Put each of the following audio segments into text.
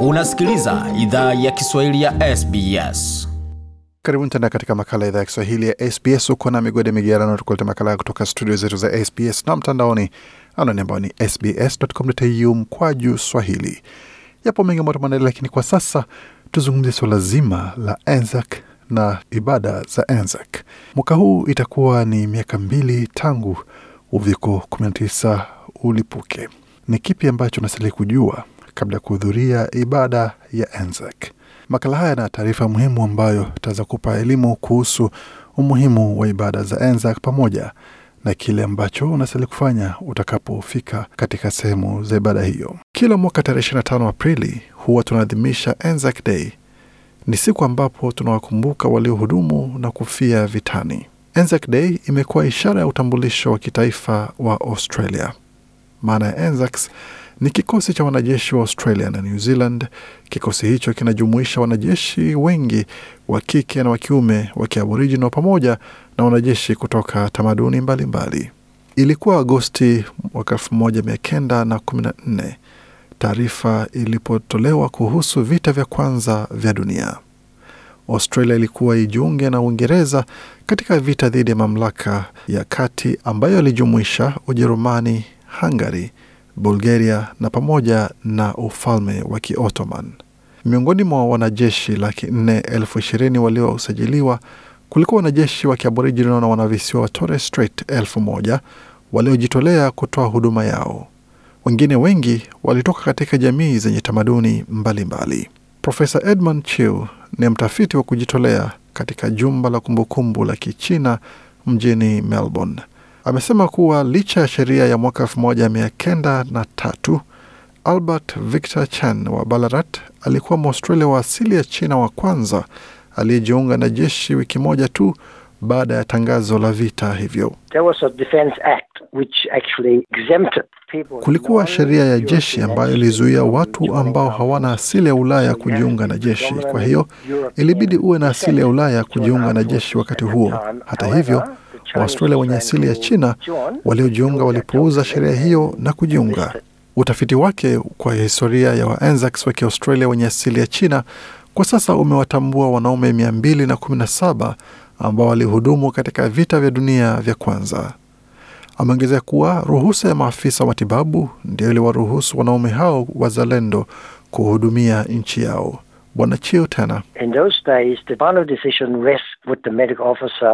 Unasikiliza idhaa ya Kiswahili ya SBS. Karibuni tena katika makala ya idhaa ya Kiswahili ya SBS. Uko na migode migerano, tukulete makala kutoka studio zetu za SBS na mtandaoni, anwani ambao ni sbs.com.au mkwaju swahili. Yapo mengi ambayo tumeandalia, lakini kwa sasa tuzungumzie suala zima la Anzac na ibada za Anzac. Mwaka huu itakuwa ni miaka mbili tangu uviko 19 ulipuke. Ni kipi ambacho unastahili kujua kabla ya kuhudhuria ibada ya Anzac? Makala haya na taarifa muhimu ambayo itaweza kupa elimu kuhusu umuhimu wa ibada za Anzac pamoja na kile ambacho unastahili kufanya utakapofika katika sehemu za ibada hiyo. Kila mwaka tarehe 25 Aprili huwa tunaadhimisha Anzac Day. Ni siku ambapo tunawakumbuka waliohudumu na kufia vitani. Anzac Day imekuwa ishara ya utambulisho wa kitaifa wa Australia. Maana ya Anzacs ni kikosi cha wanajeshi wa Australia na New Zealand. Kikosi hicho kinajumuisha wanajeshi wengi wa kike na wa kiume wa kiaboriginal pamoja na wanajeshi kutoka tamaduni mbalimbali mbali. Ilikuwa Agosti mwaka elfu moja mia kenda na kumi na nne taarifa ilipotolewa kuhusu vita vya kwanza vya dunia. Australia ilikuwa ijiunge na Uingereza katika vita dhidi ya mamlaka ya kati ambayo ilijumuisha Ujerumani, Hungary, Bulgaria na pamoja na ufalme wa Kiottoman. Miongoni mwa wanajeshi laki nne elfu ishirini waliosajiliwa kulikuwa wanajeshi wa Kiaborijini na wanavisiwa wa Torres Strait elfu moja waliojitolea kutoa huduma yao. Wengine wengi walitoka katika jamii zenye tamaduni mbalimbali. Profesa Edmund Chiu ni mtafiti wa kujitolea katika jumba la kumbukumbu la Kichina mjini Melbourne. Amesema kuwa licha ya sheria ya mwaka elfu moja mia kenda na tatu Albert Victor Chan wa Ballarat alikuwa Mwaustralia wa asili ya China wa kwanza aliyejiunga na jeshi wiki moja tu baada ya tangazo la vita hivyo. Kulikuwa sheria ya jeshi ambayo ilizuia watu ambao hawana asili ya Ulaya kujiunga na jeshi. Kwa hiyo ilibidi uwe na asili ya Ulaya kujiunga na jeshi wakati huo. Hata hivyo, Waaustralia wenye asili ya China waliojiunga walipuuza sheria hiyo na kujiunga. Utafiti wake kwa historia ya Waanzacs wa Kiaustralia wenye asili ya China kwa sasa umewatambua wanaume mia mbili na kumi na saba ambao walihudumu katika vita vya dunia vya kwanza. Ameongezea kuwa ruhusa ya maafisa wa matibabu ndio iliwaruhusu wanaume hao wazalendo kuhudumia nchi yao. Bwana Chiu tena,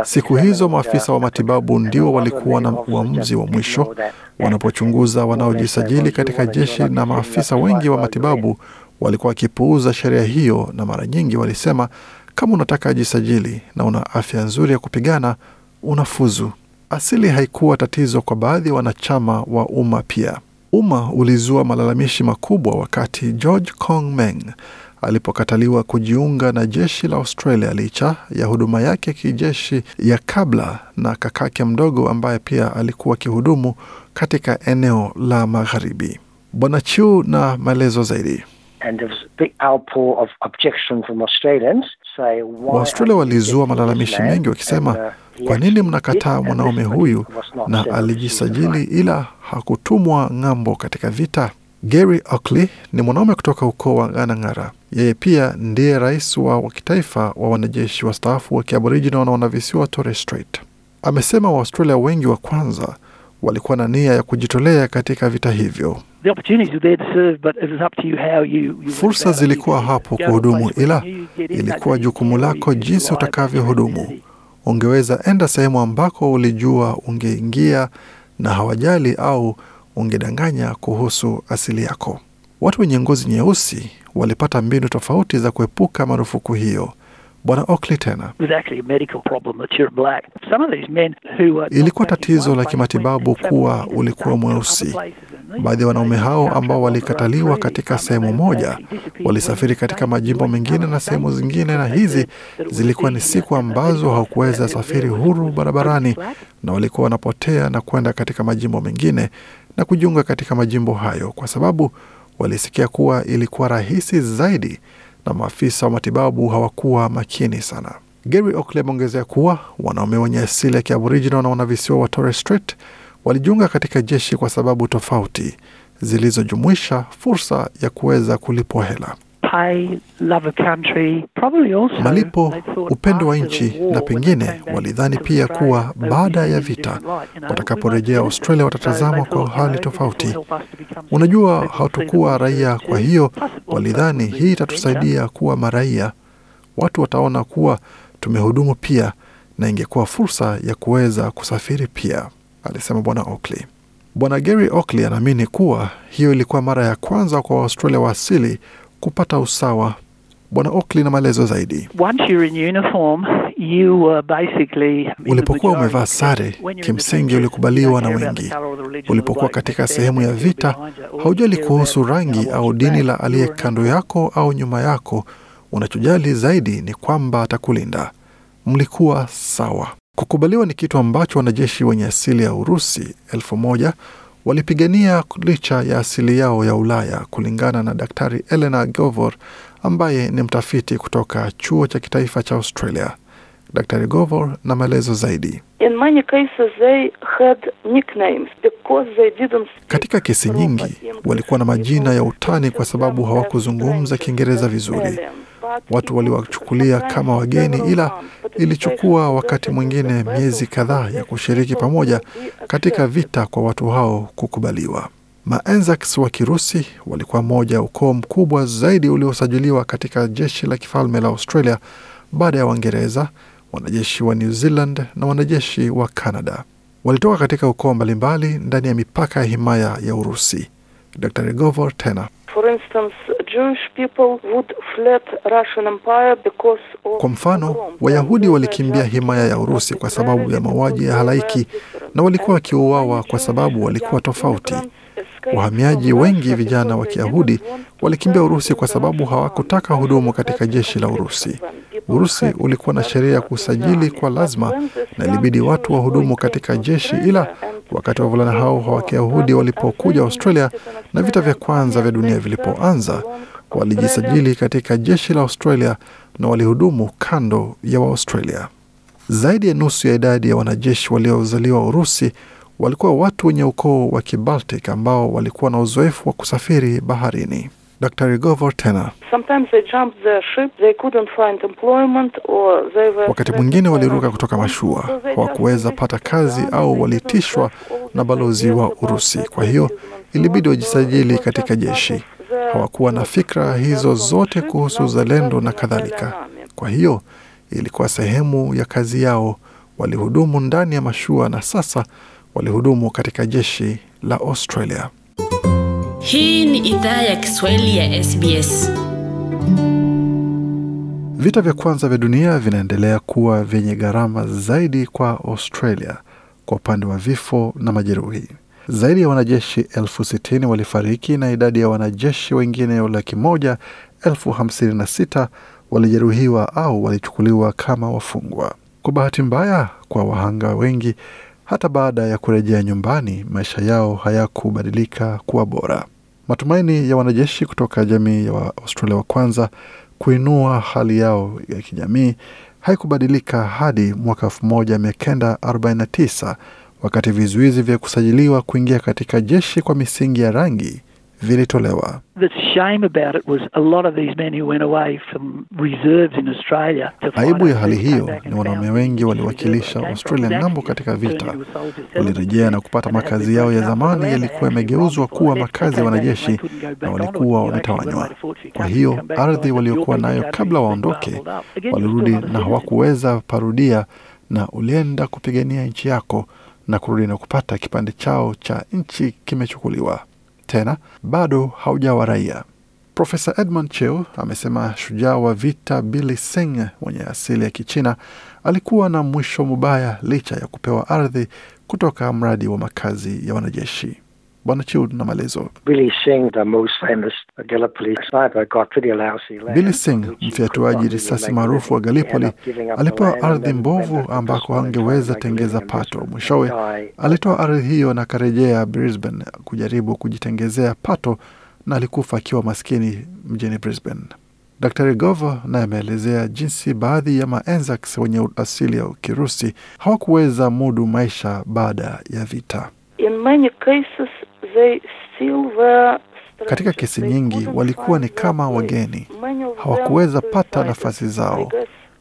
siku hizo maafisa wa matibabu ndio walikuwa na uamuzi wa mwisho wanapochunguza wanaojisajili katika jeshi, na maafisa wengi wa matibabu walikuwa wakipuuza sheria hiyo, na mara nyingi walisema kama unataka jisajili na una afya nzuri ya kupigana, unafuzu. Asili haikuwa tatizo kwa baadhi ya wanachama wa umma. Pia umma ulizua malalamishi makubwa wakati George Kong Meng alipokataliwa kujiunga na jeshi la Australia licha ya huduma yake kijeshi ya kabla na kakake mdogo ambaye pia alikuwa akihudumu katika eneo la magharibi. Bwana Chiu na maelezo zaidi. Waaustralia walizua malalamishi mengi wakisema, kwa nini mnakataa mwanaume huyu na alijisajili ila hakutumwa ng'ambo katika vita? Gary Oakley ni mwanaume kutoka ukoo wa Ganangara. Yeye pia ndiye rais wa kitaifa wa wanajeshi wastaafu wa kiaboriginal na wanavisiwa Torres Strait. Amesema Waaustralia wengi wa kwanza walikuwa na nia ya kujitolea katika vita hivyo. Fursa zilikuwa hapo kuhudumu, ila ilikuwa jukumu lako jinsi utakavyohudumu. Ungeweza enda sehemu ambako ulijua ungeingia na hawajali, au ungedanganya kuhusu asili yako. Watu wenye ngozi nyeusi walipata mbinu tofauti za kuepuka marufuku hiyo. Bwana Oakley tena, ilikuwa tatizo la kimatibabu kuwa ulikuwa mweusi. Baadhi ya wanaume hao ambao walikataliwa katika sehemu moja walisafiri katika majimbo mengine na sehemu zingine, na hizi zilikuwa ni siku ambazo hawakuweza safiri huru barabarani, na walikuwa wanapotea na kwenda katika majimbo mengine na kujiunga katika majimbo hayo kwa sababu walisikia kuwa ilikuwa rahisi zaidi na maafisa wa matibabu hawakuwa makini sana. Gary Oakley ameongezea kuwa wanaume wenye asili ya kiaboriginal na wanavisiwa wa Torres Strait walijiunga katika jeshi kwa sababu tofauti zilizojumuisha fursa ya kuweza kulipwa hela. Malipo, upendo wa nchi, na pengine walidhani pia kuwa baada ya vita watakaporejea Australia watatazamwa kwa hali tofauti. Unajua, hatukuwa raia, kwa hiyo walidhani hii itatusaidia kuwa maraia. Watu wataona kuwa tumehudumu pia, na ingekuwa fursa ya kuweza kusafiri pia, alisema Bwana Oakley. Bwana Gary Oakley anaamini kuwa hiyo ilikuwa mara ya kwanza kwa Waustralia wa asili kupata usawa. Bwana Oakley na maelezo zaidi. Ulipokuwa umevaa sare, kimsingi ulikubaliwa na wengi. Ulipokuwa katika sehemu ya vita, haujali kuhusu rangi au dini la aliye kando yako au nyuma yako. Unachojali zaidi ni kwamba atakulinda. Mlikuwa sawa. Kukubaliwa ni kitu ambacho wanajeshi wenye asili ya Urusi elfu moja walipigania licha ya asili yao ya Ulaya, kulingana na Daktari Elena Govor ambaye ni mtafiti kutoka chuo cha kitaifa cha Australia. Daktari Govor na maelezo zaidi. In many cases they had nicknames because they didn't Katika kesi nyingi walikuwa na majina ya utani kwa sababu hawakuzungumza Kiingereza vizuri. Watu waliwachukulia kama wageni, ila ilichukua wakati mwingine miezi kadhaa ya kushiriki pamoja katika vita kwa watu hao kukubaliwa. Maenzaks wa Kirusi walikuwa moja ukoo mkubwa zaidi uliosajiliwa katika jeshi la kifalme la Australia baada ya Waingereza, wanajeshi wa New Zealand na wanajeshi wa Canada. Walitoka katika ukoo mbalimbali ndani ya mipaka ya himaya ya Urusi. Dr. Govor tena For instance, Jewish people would fled Russian Empire because of Kwa mfano. Wayahudi walikimbia himaya ya Urusi kwa sababu ya mauaji ya halaiki na walikuwa wakiuawa kwa sababu walikuwa tofauti. Wahamiaji wengi vijana wa Kiyahudi walikimbia Urusi kwa sababu hawakutaka hudumu katika jeshi la Urusi. Urusi ulikuwa na sheria ya kusajili kwa lazima na ilibidi watu wahudumu katika jeshi, ila wakati wavulana hao wa Kiyahudi walipokuja Australia na vita vya kwanza vya dunia vilipoanza, walijisajili katika jeshi la Australia na walihudumu kando ya Waaustralia. Zaidi ya nusu ya idadi ya wanajeshi waliozaliwa Urusi walikuwa watu wenye ukoo wa Kibaltic ambao walikuwa na uzoefu wa kusafiri baharini. Dr. Govor tena Sometimes they jumped their ship, they couldn't find employment or they were Wakati mwingine waliruka kutoka mashua, hawakuweza pata kazi au walitishwa na balozi wa Urusi. Kwa hiyo ilibidi wajisajili katika jeshi. Hawakuwa na fikra hizo zote kuhusu uzalendo na kadhalika. Kwa hiyo ilikuwa sehemu ya kazi yao. Walihudumu ndani ya mashua na sasa walihudumu katika jeshi la Australia. Hii ni idhaa ya Kiswahili ya SBS. Vita vya kwanza vya dunia vinaendelea kuwa vyenye gharama zaidi kwa Australia kwa upande wa vifo na majeruhi. Zaidi ya wanajeshi elfu sitini walifariki na idadi ya wanajeshi wengine laki moja elfu hamsini na sita walijeruhiwa au walichukuliwa kama wafungwa. Kwa bahati mbaya kwa wahanga wengi, hata baada ya kurejea nyumbani, maisha yao hayakubadilika kuwa bora. Matumaini ya wanajeshi kutoka jamii ya Waaustralia wa kwanza kuinua hali yao ya kijamii haikubadilika hadi mwaka 1949 wakati vizuizi vya kusajiliwa kuingia katika jeshi kwa misingi ya rangi vilitolewa. The shame about it was a lot of these men who went away from reserves in Australia to fight Aibu ya hali hiyo ni wanaume wengi waliwakilisha Australia ng'ambo katika vita, walirejea na kupata makazi yao ya zamani yalikuwa yamegeuzwa kuwa makazi ya wanajeshi na walikuwa wametawanywa. Kwa hiyo ardhi waliokuwa nayo kabla waondoke walirudi na hawakuweza parudia, na ulienda kupigania nchi yako na kurudi na kupata kipande chao cha nchi kimechukuliwa tena, bado haujawa raia. Profesa Edmund Chiu amesema shujaa wa vita Billy Singh mwenye asili ya Kichina alikuwa na mwisho mbaya licha ya kupewa ardhi kutoka mradi wa makazi ya wanajeshi. Bwana Chiu na maelezo. Billy Singh, the most famous Gallipoli sniper, got pretty lousy land. Billy Singh, which he mfyatuaji risasi maarufu wa galipoli Gallipoli, alipewa ardhi mbovu ambako hangeweza tengeza pato. Mwishowe alitoa ardhi hiyo na akarejea Brisbane kujaribu kujitengezea pato na alikufa akiwa maskini mjini Brisbane. Daktari Gova naye ameelezea jinsi baadhi ya maenzaks wenye asili ya Kirusi hawakuweza mudu maisha baada ya vita. In many cases Katika kesi nyingi walikuwa ni kama wageni, hawakuweza pata nafasi zao.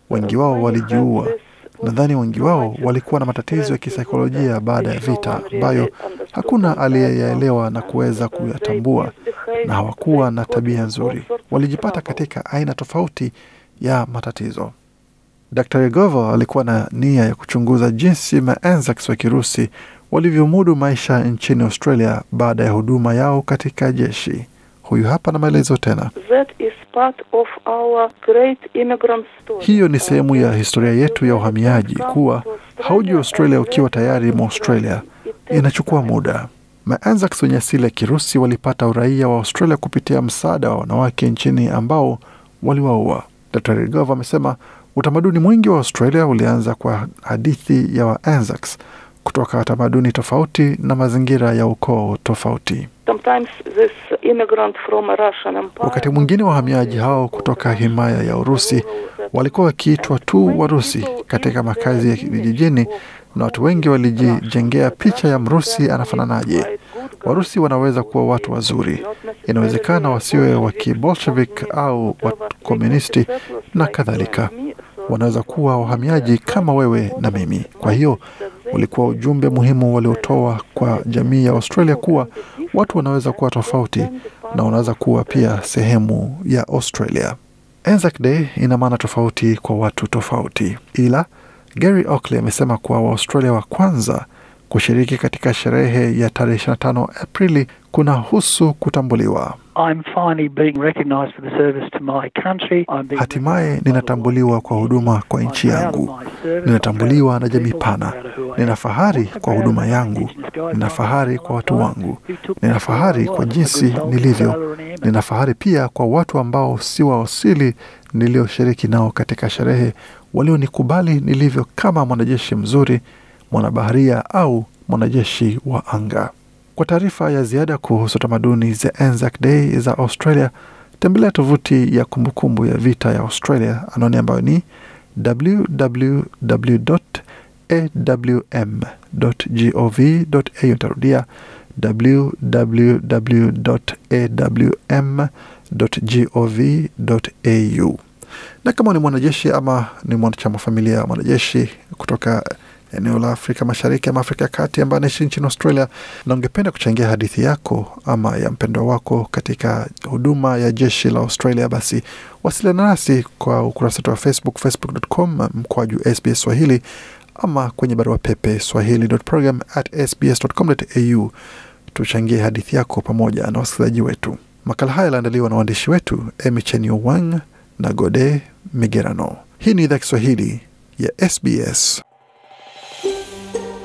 Wengi wao walijiua. Nadhani wengi wao walikuwa na matatizo ya kisaikolojia baada ya vita ambayo hakuna aliyeyaelewa na kuweza kuyatambua, na hawakuwa na tabia nzuri. Walijipata katika aina tofauti ya matatizo. Dr. Govo alikuwa na nia ya kuchunguza jinsi maanzax wa Kirusi walivyomudu maisha nchini Australia baada ya huduma yao katika jeshi. Huyu hapa na maelezo tena. That is part of our great immigrant story. Hiyo ni sehemu ya historia yetu ya uhamiaji, kuwa hauji Australia ukiwa tayari mwa Australia, inachukua muda. Maanzacs wenye asili ya Kirusi walipata uraia wa Australia kupitia msaada wa wanawake nchini ambao waliwaua. Dr. Rigov amesema utamaduni mwingi wa Australia ulianza kwa hadithi ya Waanzacs kutoka tamaduni tofauti na mazingira ya ukoo tofauti. Sometimes this immigrant from a Russian empire. Wakati mwingine wahamiaji hao kutoka himaya ya Urusi walikuwa wakiitwa tu Warusi katika makazi ya vijijini, na watu wengi walijijengea picha ya Mrusi anafananaje. Warusi wanaweza kuwa watu wazuri, inawezekana wasiwe wa kibolshevik au wakomunisti na kadhalika. Wanaweza kuwa wahamiaji kama wewe na mimi. Kwa hiyo ulikuwa ujumbe muhimu waliotoa kwa jamii ya Australia kuwa watu wanaweza kuwa tofauti na wanaweza kuwa pia sehemu ya Australia. Anzac Day ina maana tofauti kwa watu tofauti, ila Gary Oakley amesema kuwa Waaustralia wa kwanza kushiriki katika sherehe ya tarehe 25 Aprili kuna husu kutambuliwa. I'm finally being recognised for the service to my country. I'm being Hatimaye ninatambuliwa kwa huduma kwa nchi yangu. Ninatambuliwa na jamii pana. Nina fahari kwa huduma yangu. Nina fahari kwa watu wangu. Nina fahari kwa jinsi nilivyo. Nina fahari pia kwa watu ambao si wa asili nilioshiriki nao katika sherehe, walionikubali nilivyo kama mwanajeshi mzuri, mwanabaharia au mwanajeshi wa anga. Kwa taarifa ya ziada kuhusu tamaduni za Anzac Day za Australia, tembelea tovuti ya kumbukumbu ya vita ya Australia, anwani ambayo ni www.awm.gov.au. Nitarudia www.awm.gov.au. Na kama ni mwanajeshi ama ni mwanachama wa familia ya mwanajeshi kutoka eneo la Afrika Mashariki ama Afrika ya Kati ambaye anaishi nchini Australia na ungependa kuchangia hadithi yako ama ya mpendwa wako katika huduma ya jeshi la Australia, basi wasiliana nasi kwa ukurasa wetu wa Facebook, facebook.com mkwaju SBS Swahili ama kwenye barua pepe swahili.program@sbs.com.au. Tuchangie hadithi yako pamoja na wasikilizaji wetu. Makala haya yaliandaliwa na waandishi wetu Emichenio Wang na Gode Migerano. Hii ni idhaa Kiswahili ya SBS.